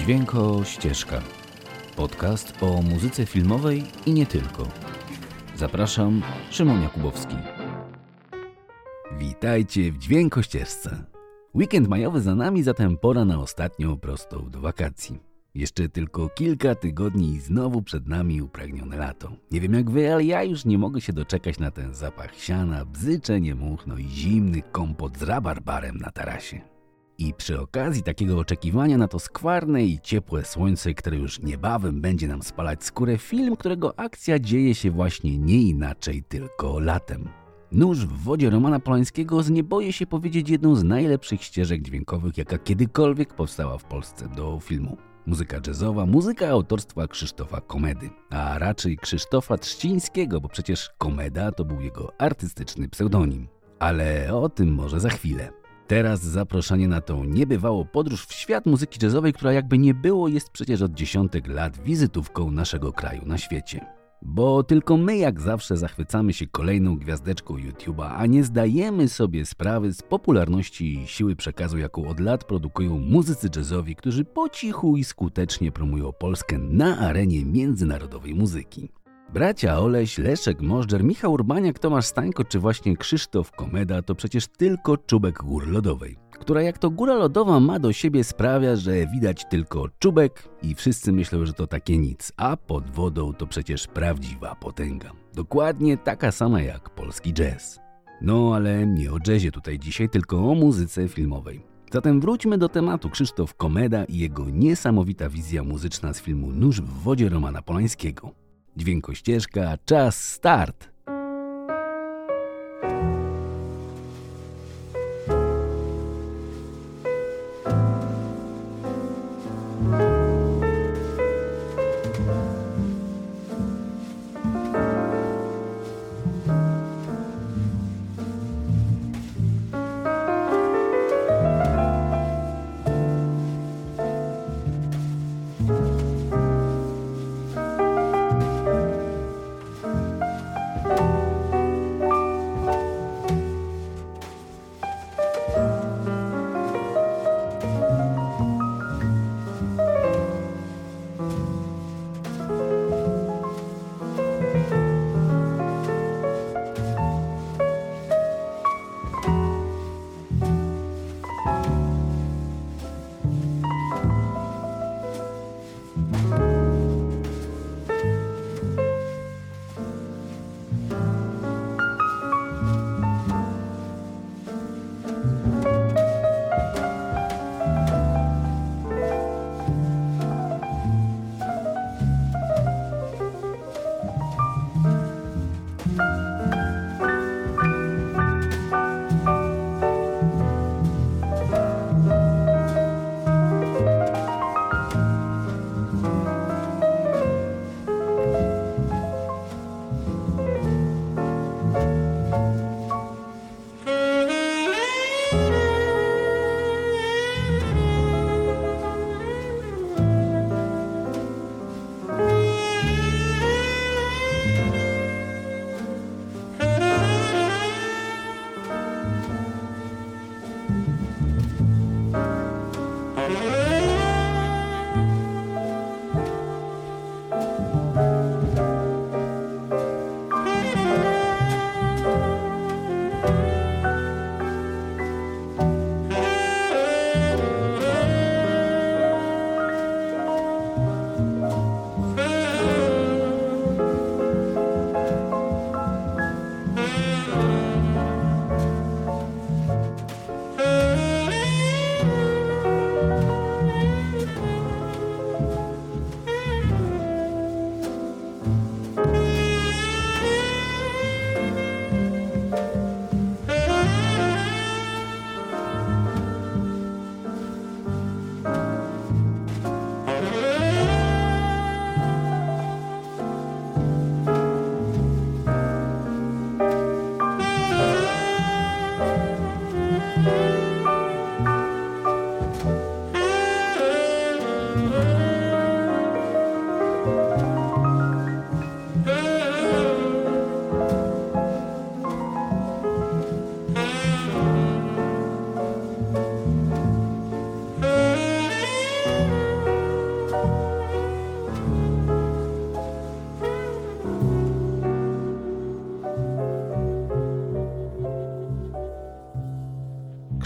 Dźwięko Ścieżka. Podcast o muzyce filmowej i nie tylko. Zapraszam, Szymon Jakubowski. Witajcie w Dźwięko Ścieżce. Weekend majowy za nami, zatem pora na ostatnią prostą do wakacji. Jeszcze tylko kilka tygodni i znowu przed nami upragnione lato. Nie wiem jak wy, ale ja już nie mogę się doczekać na ten zapach siana, bzyczenie much, no i zimny kompot z rabarbarem na tarasie. I przy okazji takiego oczekiwania na to skwarne i ciepłe słońce, które już niebawem będzie nam spalać skórę, film, którego akcja dzieje się właśnie nie inaczej, tylko latem. Nóż w wodzie Romana Polańskiego znieboje się powiedzieć jedną z najlepszych ścieżek dźwiękowych, jaka kiedykolwiek powstała w Polsce do filmu. Muzyka jazzowa, muzyka autorstwa Krzysztofa Komedy, a raczej Krzysztofa Trzcińskiego, bo przecież Komeda to był jego artystyczny pseudonim. Ale o tym może za chwilę. Teraz zaproszenie na tą niebywałą podróż w świat muzyki jazzowej, która jakby nie było jest przecież od dziesiątek lat wizytówką naszego kraju na świecie. Bo tylko my jak zawsze zachwycamy się kolejną gwiazdeczką YouTube'a, a nie zdajemy sobie sprawy z popularności i siły przekazu, jaką od lat produkują muzycy jazzowi, którzy po cichu i skutecznie promują Polskę na arenie międzynarodowej muzyki. Bracia Oleś, Leszek Możdżer, Michał Urbaniak, Tomasz Stańko czy właśnie Krzysztof Komeda to przecież tylko czubek gór lodowej, która jak to góra lodowa ma do siebie sprawia, że widać tylko czubek i wszyscy myślą, że to takie nic, a pod wodą to przecież prawdziwa potęga. Dokładnie taka sama jak polski jazz. No ale nie o jazzie tutaj dzisiaj, tylko o muzyce filmowej. Zatem wróćmy do tematu Krzysztof Komeda i jego niesamowita wizja muzyczna z filmu Nóż w wodzie Romana Polańskiego. Dźwiękościeżka, czas start!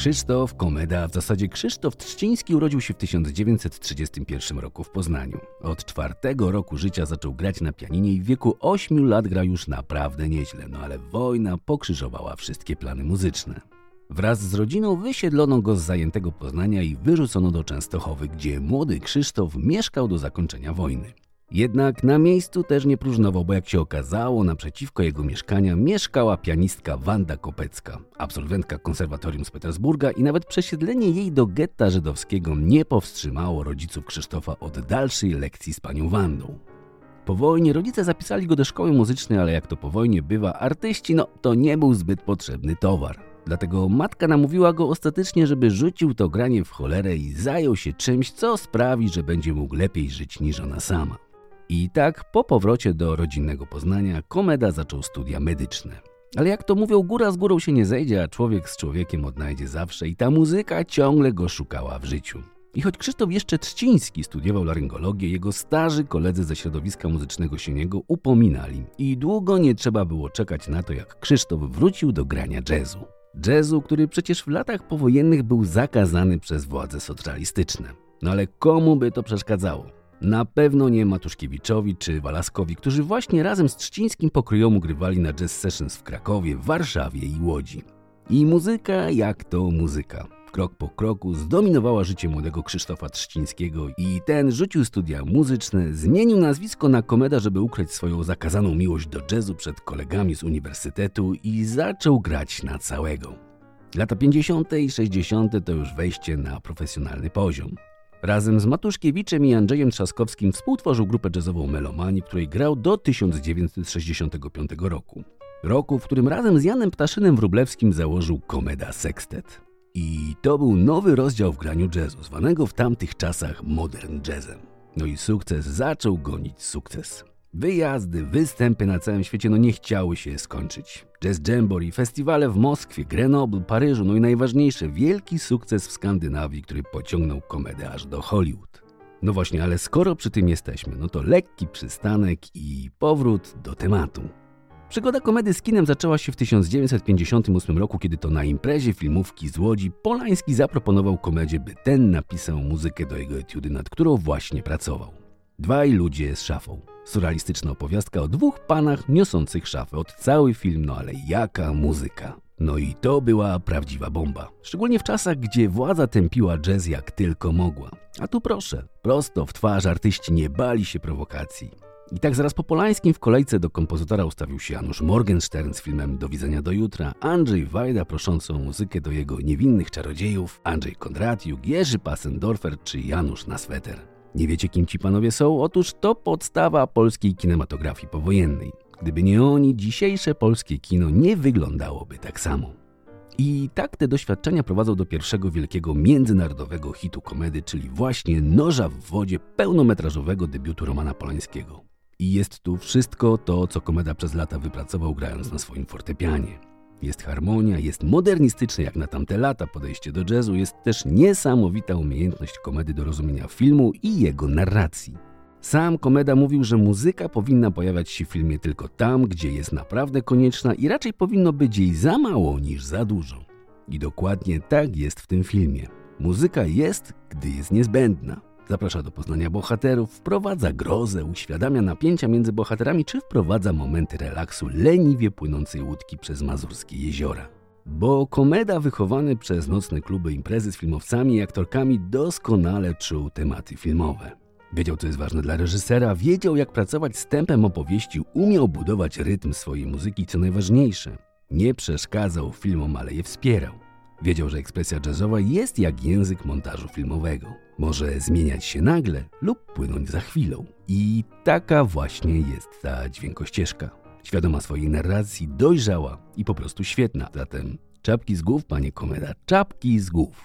Krzysztof Komeda, w zasadzie Krzysztof Trzciński urodził się w 1931 roku w Poznaniu. Od czwartego roku życia zaczął grać na pianinie i w wieku 8 lat gra już naprawdę nieźle, no ale wojna pokrzyżowała wszystkie plany muzyczne. Wraz z rodziną wysiedlono go z zajętego Poznania i wyrzucono do Częstochowy, gdzie młody Krzysztof mieszkał do zakończenia wojny. Jednak na miejscu też nie próżnował, bo jak się okazało, naprzeciwko jego mieszkania mieszkała pianistka Wanda Kopecka, absolwentka konserwatorium z Petersburga i nawet przesiedlenie jej do getta żydowskiego nie powstrzymało rodziców Krzysztofa od dalszej lekcji z panią Wandą. Po wojnie rodzice zapisali go do szkoły muzycznej, ale jak to po wojnie bywa, artyści, no to nie był zbyt potrzebny towar. Dlatego matka namówiła go ostatecznie, żeby rzucił to granie w cholerę i zajął się czymś, co sprawi, że będzie mógł lepiej żyć niż ona sama. I tak po powrocie do rodzinnego Poznania Komeda zaczął studia medyczne. Ale jak to mówią, góra z górą się nie zejdzie, a człowiek z człowiekiem odnajdzie zawsze i ta muzyka ciągle go szukała w życiu. I choć Krzysztof jeszcze Trzciński studiował laryngologię, jego starzy koledzy ze środowiska muzycznego się niego upominali i długo nie trzeba było czekać na to, jak Krzysztof wrócił do grania jazzu. Jazzu, który przecież w latach powojennych był zakazany przez władze socjalistyczne. No ale komu by to przeszkadzało? Na pewno nie Matuszkiewiczowi czy Walaskowi, którzy właśnie razem z Trzcińskim pokryjomu grywali na jazz sessions w Krakowie, Warszawie i Łodzi. I muzyka jak to muzyka. Krok po kroku zdominowała życie młodego Krzysztofa Trzcińskiego i ten rzucił studia muzyczne, zmienił nazwisko na Komeda, żeby ukryć swoją zakazaną miłość do jazzu przed kolegami z uniwersytetu i zaczął grać na całego. Lata 50. i 60. to już wejście na profesjonalny poziom. Razem z Matuszkiewiczem i Andrzejem Trzaskowskim współtworzył grupę jazzową Melomani, w której grał do 1965 roku. Roku, w którym razem z Janem Ptaszynem Wrublewskim założył Komeda Sextet. I to był nowy rozdział w graniu jazzu, zwanego w tamtych czasach modern jazzem. No i sukces zaczął gonić sukces. Wyjazdy, występy na całym świecie no nie chciały się skończyć. Jazz Jamboree, festiwale w Moskwie, Grenoble, Paryżu, no i najważniejsze, wielki sukces w Skandynawii, który pociągnął komedę aż do Hollywood. No właśnie, ale skoro przy tym jesteśmy, no to lekki przystanek i powrót do tematu. Przygoda komedy z kinem zaczęła się w 1958 roku, kiedy to na imprezie filmówki z Łodzi Polański zaproponował komedzie, by ten napisał muzykę do jego etiudy, nad którą właśnie pracował. Dwaj ludzie z szafą. Surrealistyczna opowiastka o dwóch panach niosących szafę od cały film, no ale jaka muzyka. No i to była prawdziwa bomba. Szczególnie w czasach, gdzie władza tępiła jazz jak tylko mogła. A tu proszę, prosto w twarz artyści nie bali się prowokacji. I tak zaraz po Polańskim w kolejce do kompozytora ustawił się Janusz Morgenstern z filmem Do widzenia do jutra, Andrzej Wajda proszący o muzykę do jego niewinnych czarodziejów, Andrzej Kondratiuk, Jerzy Passendorfer czy Janusz Nasweter. Nie wiecie, kim ci panowie są? Otóż to podstawa polskiej kinematografii powojennej. Gdyby nie oni, dzisiejsze polskie kino nie wyglądałoby tak samo. I tak te doświadczenia prowadzą do pierwszego wielkiego międzynarodowego hitu komedy, czyli właśnie Noża w wodzie pełnometrażowego debiutu Romana Polańskiego. I jest tu wszystko to, co komeda przez lata wypracował grając na swoim fortepianie. Jest harmonia, jest modernistyczne jak na tamte lata podejście do jazzu, jest też niesamowita umiejętność komedy do rozumienia filmu i jego narracji. Sam Komeda mówił, że muzyka powinna pojawiać się w filmie tylko tam, gdzie jest naprawdę konieczna i raczej powinno być jej za mało niż za dużo. I dokładnie tak jest w tym filmie. Muzyka jest, gdy jest niezbędna. Zaprasza do poznania bohaterów, wprowadza grozę, uświadamia napięcia między bohaterami, czy wprowadza momenty relaksu leniwie płynącej łódki przez mazurskie jeziora. Bo komeda wychowany przez nocne kluby imprezy z filmowcami i aktorkami doskonale czuł tematy filmowe. Wiedział, co jest ważne dla reżysera, wiedział, jak pracować z tempem opowieści, umiał budować rytm swojej muzyki, co najważniejsze. Nie przeszkadzał filmom, ale je wspierał. Wiedział, że ekspresja jazzowa jest jak język montażu filmowego. Może zmieniać się nagle lub płynąć za chwilą. I taka właśnie jest ta dźwiękościeżka. Świadoma swojej narracji, dojrzała i po prostu świetna. Zatem czapki z głów, panie Komeda, czapki z głów.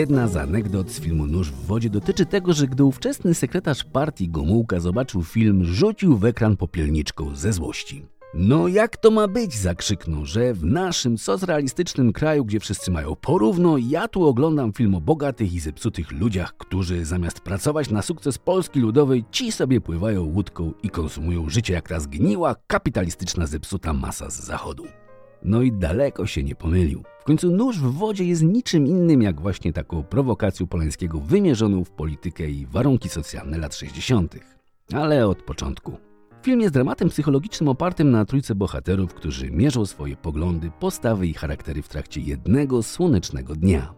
Jedna z anegdot z filmu Nóż w wodzie dotyczy tego, że gdy ówczesny sekretarz partii Gomułka zobaczył film, rzucił w ekran popielniczką ze złości. No jak to ma być? zakrzyknął, że w naszym socrealistycznym kraju, gdzie wszyscy mają porówno, ja tu oglądam film o bogatych i zepsutych ludziach, którzy zamiast pracować na sukces Polski Ludowej, ci sobie pływają łódką i konsumują życie jak ta zgniła, kapitalistyczna, zepsuta masa z zachodu. No i daleko się nie pomylił. W końcu nóż w wodzie jest niczym innym jak właśnie taką prowokacją Polańskiego wymierzoną w politykę i warunki socjalne lat 60. Ale od początku. Film jest dramatem psychologicznym opartym na trójce bohaterów, którzy mierzą swoje poglądy, postawy i charaktery w trakcie jednego słonecznego dnia.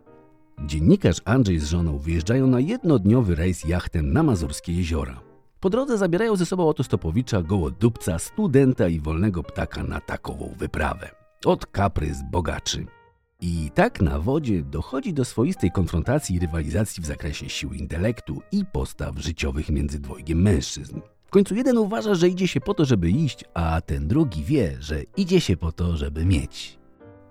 Dziennikarz Andrzej z żoną wyjeżdżają na jednodniowy rejs jachtem na Mazurskie jeziora. Po drodze zabierają ze sobą autostopowicza, gołodupca, studenta i wolnego ptaka na takową wyprawę. Od kaprys bogaczy. I tak na wodzie dochodzi do swoistej konfrontacji i rywalizacji w zakresie siły intelektu i postaw życiowych między dwojgiem mężczyzn końcu jeden uważa, że idzie się po to, żeby iść, a ten drugi wie, że idzie się po to, żeby mieć.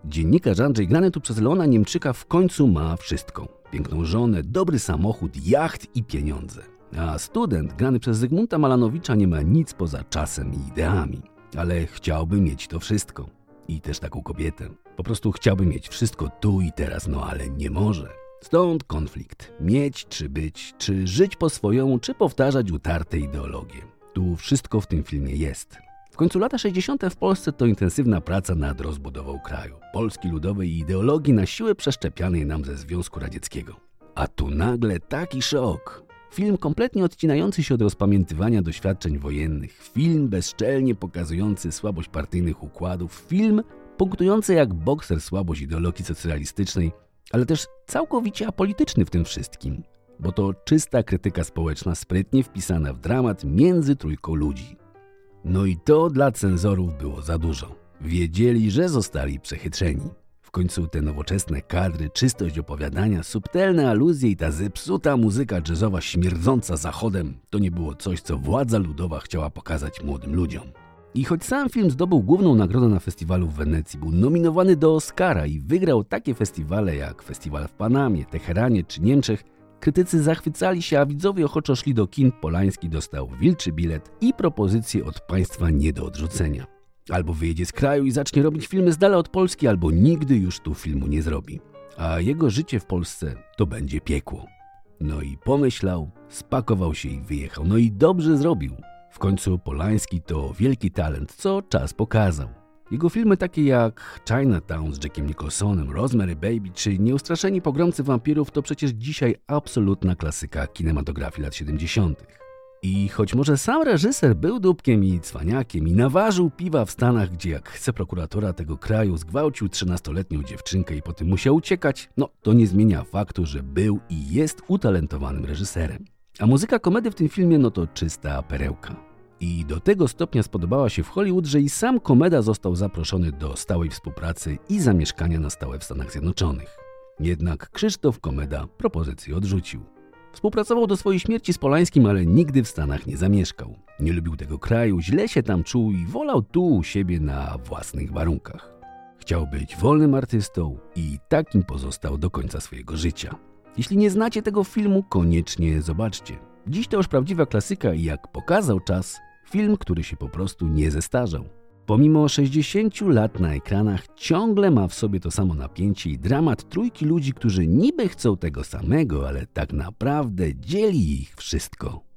Dziennikarz Andrzej grany tu przez Leona Niemczyka w końcu ma wszystko. Piękną żonę, dobry samochód, jacht i pieniądze. A student grany przez Zygmunta Malanowicza nie ma nic poza czasem i ideami. Ale chciałby mieć to wszystko. I też taką kobietę. Po prostu chciałby mieć wszystko tu i teraz, no ale nie może. Stąd konflikt. Mieć czy być, czy żyć po swojemu, czy powtarzać utarte ideologie. Tu wszystko w tym filmie jest. W końcu lata 60. w Polsce to intensywna praca nad rozbudową kraju, Polski ludowej i ideologii na siłę przeszczepianej nam ze Związku Radzieckiego. A tu nagle taki szok. Film kompletnie odcinający się od rozpamiętywania doświadczeń wojennych, film bezczelnie pokazujący słabość partyjnych układów, film punktujący jak bokser słabość ideologii socjalistycznej, ale też całkowicie apolityczny w tym wszystkim bo to czysta krytyka społeczna sprytnie wpisana w dramat między trójką ludzi. No i to dla cenzorów było za dużo. Wiedzieli, że zostali przechytrzeni. W końcu te nowoczesne kadry, czystość opowiadania, subtelne aluzje i ta zepsuta muzyka jazzowa śmierdząca zachodem to nie było coś, co władza ludowa chciała pokazać młodym ludziom. I choć sam film zdobył główną nagrodę na festiwalu w Wenecji, był nominowany do Oscara i wygrał takie festiwale jak festiwal w Panamie, Teheranie czy Niemczech, Krytycy zachwycali się, a widzowie ochoczo szli do kin. Polański dostał wilczy bilet i propozycję od państwa nie do odrzucenia. Albo wyjedzie z kraju i zacznie robić filmy z dala od Polski, albo nigdy już tu filmu nie zrobi. A jego życie w Polsce to będzie piekło. No i pomyślał, spakował się i wyjechał. No i dobrze zrobił. W końcu Polański to wielki talent, co czas pokazał. Jego filmy takie jak Chinatown z Jackiem Nicholsonem, Rosemary Baby czy Nieustraszeni pogromcy wampirów to przecież dzisiaj absolutna klasyka kinematografii lat 70. I choć może sam reżyser był dupkiem i cwaniakiem i naważył piwa w Stanach, gdzie jak chce prokuratora tego kraju zgwałcił 13-letnią dziewczynkę i potem musiał uciekać, no to nie zmienia faktu, że był i jest utalentowanym reżyserem. A muzyka komedy w tym filmie no to czysta perełka. I do tego stopnia spodobała się w Hollywood, że i sam Komeda został zaproszony do stałej współpracy i zamieszkania na stałe w Stanach Zjednoczonych. Jednak Krzysztof Komeda propozycję odrzucił. Współpracował do swojej śmierci z Polańskim, ale nigdy w Stanach nie zamieszkał. Nie lubił tego kraju, źle się tam czuł i wolał tu u siebie na własnych warunkach. Chciał być wolnym artystą i takim pozostał do końca swojego życia. Jeśli nie znacie tego filmu, koniecznie zobaczcie. Dziś to już prawdziwa klasyka i jak pokazał czas, Film, który się po prostu nie zestarzał. Pomimo 60 lat na ekranach ciągle ma w sobie to samo napięcie i dramat trójki ludzi, którzy niby chcą tego samego, ale tak naprawdę dzieli ich wszystko.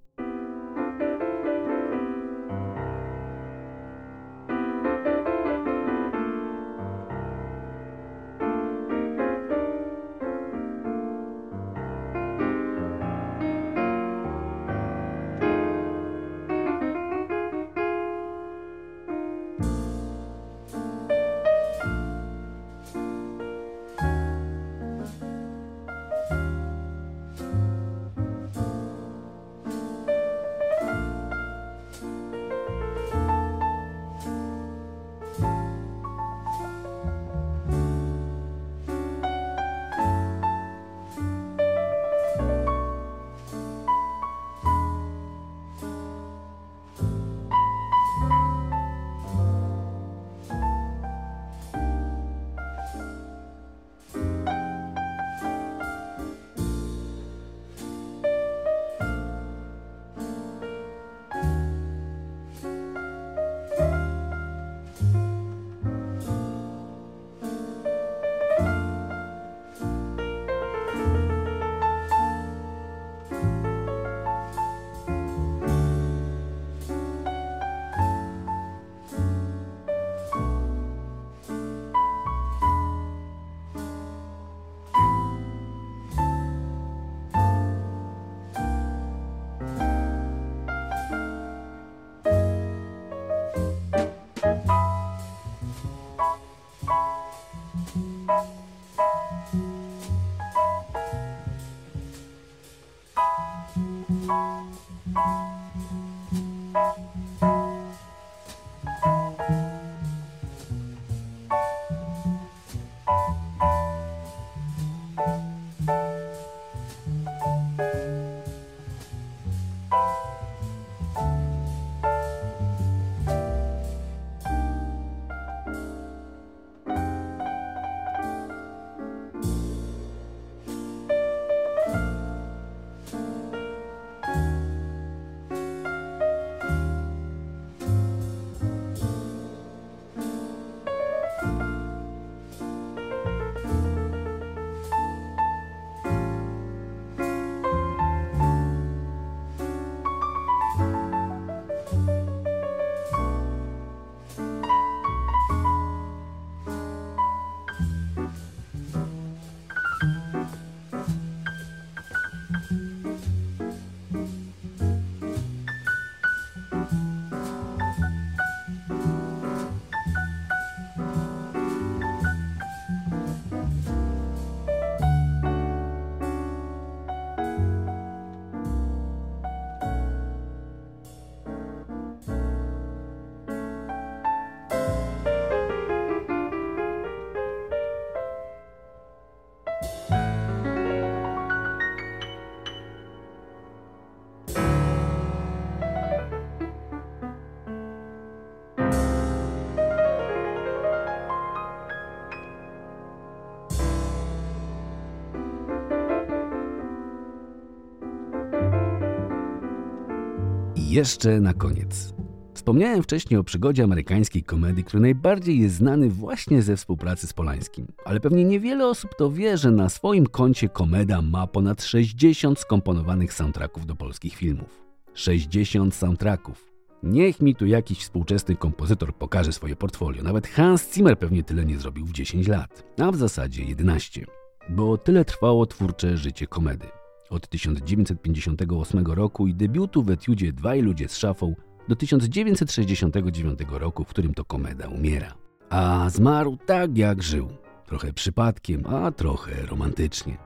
Jeszcze na koniec. Wspomniałem wcześniej o przygodzie amerykańskiej komedii, który najbardziej jest znany właśnie ze współpracy z Polańskim. Ale pewnie niewiele osób to wie, że na swoim koncie komeda ma ponad 60 skomponowanych soundtracków do polskich filmów. 60 soundtracków. Niech mi tu jakiś współczesny kompozytor pokaże swoje portfolio. Nawet Hans Zimmer pewnie tyle nie zrobił w 10 lat, a w zasadzie 11. Bo tyle trwało twórcze życie komedy. Od 1958 roku i debiutu w etiudzie Dwaj ludzie z szafą do 1969 roku, w którym to komeda umiera. A zmarł tak jak żył. Trochę przypadkiem, a trochę romantycznie.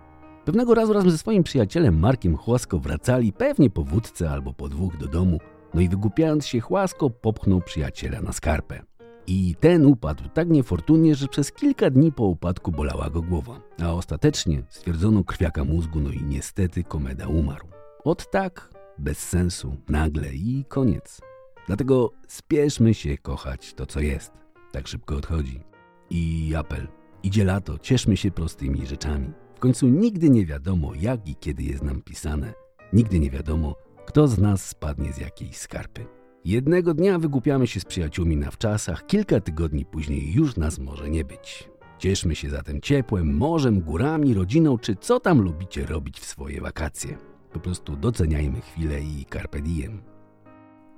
Pewnego razu razem ze swoim przyjacielem Markiem Chłasko wracali, pewnie po wódce albo po dwóch do domu, no i wygłupiając się Chłasko popchnął przyjaciela na skarpę. I ten upadł tak niefortunnie, że przez kilka dni po upadku bolała go głowa, a ostatecznie stwierdzono krwiaka mózgu, no i niestety komeda umarł. Od tak, bez sensu, nagle i koniec. Dlatego spieszmy się kochać to, co jest. Tak szybko odchodzi. I apel. Idzie lato, cieszmy się prostymi rzeczami. W końcu nigdy nie wiadomo, jak i kiedy jest nam pisane. Nigdy nie wiadomo, kto z nas spadnie z jakiejś skarpy. Jednego dnia wygłupiamy się z przyjaciółmi na wczasach, kilka tygodni później już nas może nie być. Cieszmy się zatem ciepłem, morzem, górami, rodziną, czy co tam lubicie robić w swoje wakacje. Po prostu doceniajmy chwilę i carpe diem.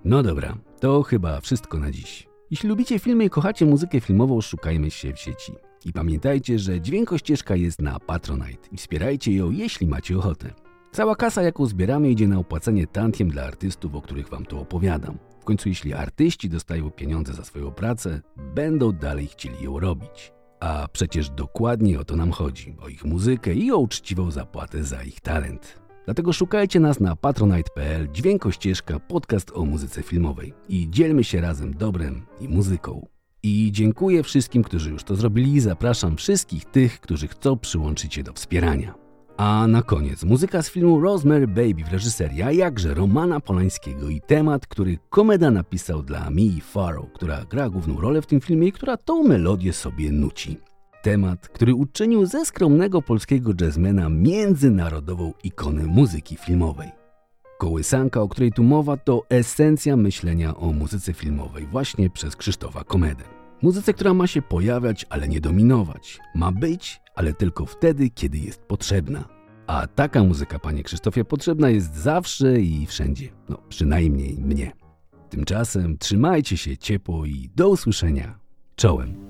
No dobra, to chyba wszystko na dziś. Jeśli lubicie filmy i kochacie muzykę filmową, szukajmy się w sieci. I pamiętajcie, że dźwiękościeżka jest na Patronite i wspierajcie ją, jeśli macie ochotę. Cała kasa, jaką zbieramy, idzie na opłacenie tantiem dla artystów, o których wam tu opowiadam. W końcu, jeśli artyści dostają pieniądze za swoją pracę, będą dalej chcieli ją robić. A przecież dokładnie o to nam chodzi: o ich muzykę i o uczciwą zapłatę za ich talent. Dlatego szukajcie nas na patronite.pl, dźwiękościeżka, podcast o muzyce filmowej i dzielmy się razem dobrem i muzyką. I dziękuję wszystkim, którzy już to zrobili zapraszam wszystkich tych, którzy chcą przyłączyć się do wspierania. A na koniec muzyka z filmu Rosemary Baby w reżyserii, a jakże Romana Polańskiego i temat, który Komeda napisał dla Mii Farrow, która gra główną rolę w tym filmie i która tą melodię sobie nuci. Temat, który uczynił ze skromnego polskiego jazzmena międzynarodową ikonę muzyki filmowej. Kołysanka, o której tu mowa, to esencja myślenia o muzyce filmowej właśnie przez Krzysztofa Komedę. Muzyce, która ma się pojawiać, ale nie dominować. Ma być, ale tylko wtedy, kiedy jest potrzebna. A taka muzyka, panie Krzysztofie, potrzebna jest zawsze i wszędzie. No, przynajmniej mnie. Tymczasem trzymajcie się ciepło i do usłyszenia. Czołem.